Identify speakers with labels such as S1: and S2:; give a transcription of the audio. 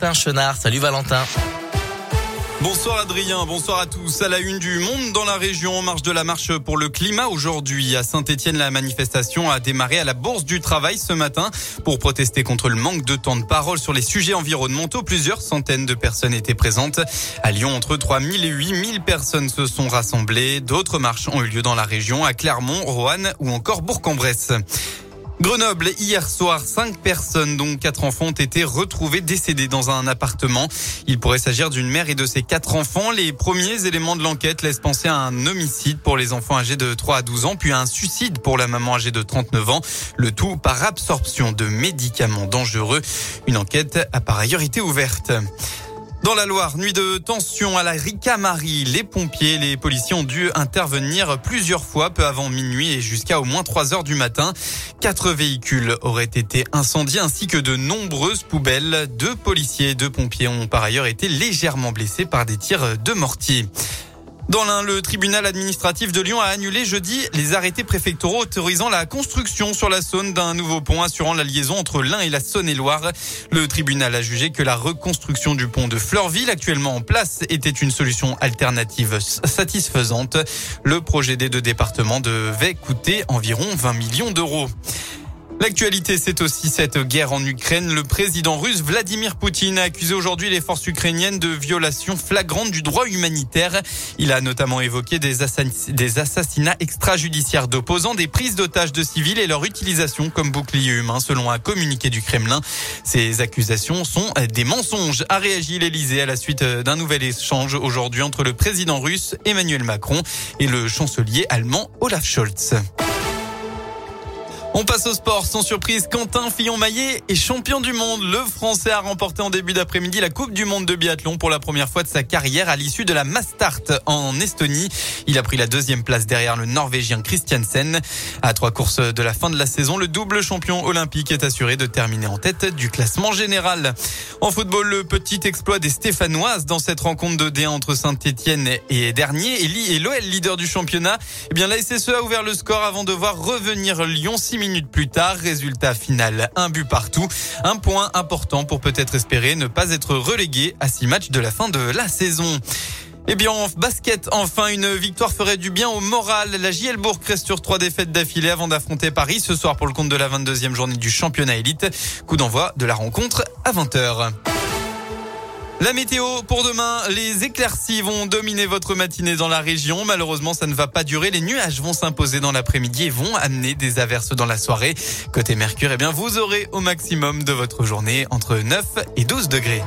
S1: Valentin. Salut Valentin.
S2: Bonsoir Adrien, bonsoir à tous. À la une du monde dans la région en marche de la marche pour le climat aujourd'hui à Saint-Étienne, la manifestation a démarré à la Bourse du Travail ce matin pour protester contre le manque de temps de parole sur les sujets environnementaux. Plusieurs centaines de personnes étaient présentes. À Lyon, entre 3000 et 8000 personnes se sont rassemblées. D'autres marches ont eu lieu dans la région à Clermont, Roanne ou encore Bourg-en-Bresse. Grenoble, hier soir, cinq personnes, dont quatre enfants, ont été retrouvés décédés dans un appartement. Il pourrait s'agir d'une mère et de ses quatre enfants. Les premiers éléments de l'enquête laissent penser à un homicide pour les enfants âgés de 3 à 12 ans, puis à un suicide pour la maman âgée de 39 ans. Le tout par absorption de médicaments dangereux. Une enquête a par ailleurs été ouverte. Dans la Loire, nuit de tension à la Ricamarie. Les pompiers, les policiers ont dû intervenir plusieurs fois peu avant minuit et jusqu'à au moins 3 heures du matin. Quatre véhicules auraient été incendiés ainsi que de nombreuses poubelles. Deux policiers et deux pompiers ont par ailleurs été légèrement blessés par des tirs de mortier. Dans l'un, le tribunal administratif de Lyon a annulé jeudi les arrêtés préfectoraux autorisant la construction sur la Saône d'un nouveau pont assurant la liaison entre l'Ain et la Saône-et-Loire. Le tribunal a jugé que la reconstruction du pont de Fleurville actuellement en place était une solution alternative satisfaisante. Le projet des deux départements devait coûter environ 20 millions d'euros. L'actualité, c'est aussi cette guerre en Ukraine. Le président russe Vladimir Poutine a accusé aujourd'hui les forces ukrainiennes de violations flagrantes du droit humanitaire. Il a notamment évoqué des, assassinats extrajudiciaires d'opposants, des prises d'otages de civils et leur utilisation comme bouclier humain, selon un communiqué du Kremlin. Ces accusations sont des mensonges, a réagi l'Elysée à la suite d'un nouvel échange aujourd'hui entre le président russe Emmanuel Macron et le chancelier allemand Olaf Scholz. On passe au sport. Sans surprise, Quentin Fillon-Maillet est champion du monde. Le Français a remporté en début d'après-midi la Coupe du monde de biathlon pour la première fois de sa carrière à l'issue de la Mastart en Estonie. Il a pris la deuxième place derrière le Norvégien Christiansen. À trois courses de la fin de la saison, le double champion olympique est assuré de terminer en tête du classement général. En football, le petit exploit des Stéphanoises dans cette rencontre de D1 entre Saint-Etienne et Dernier et l'OL leader du championnat. Eh bien, la SSE a ouvert le score avant de voir revenir Lyon 6 minutes plus tard. Résultat final, un but partout. Un point important pour peut-être espérer ne pas être relégué à six matchs de la fin de la saison. Eh bien, en basket, enfin, une victoire ferait du bien au moral. La JL Bourg reste sur trois défaites d'affilée avant d'affronter Paris ce soir pour le compte de la 22e journée du championnat élite. Coup d'envoi de la rencontre à 20h. La météo pour demain, les éclaircies vont dominer votre matinée dans la région. Malheureusement, ça ne va pas durer. Les nuages vont s'imposer dans l'après-midi et vont amener des averses dans la soirée. Côté Mercure, eh bien, vous aurez au maximum de votre journée entre 9 et 12 degrés.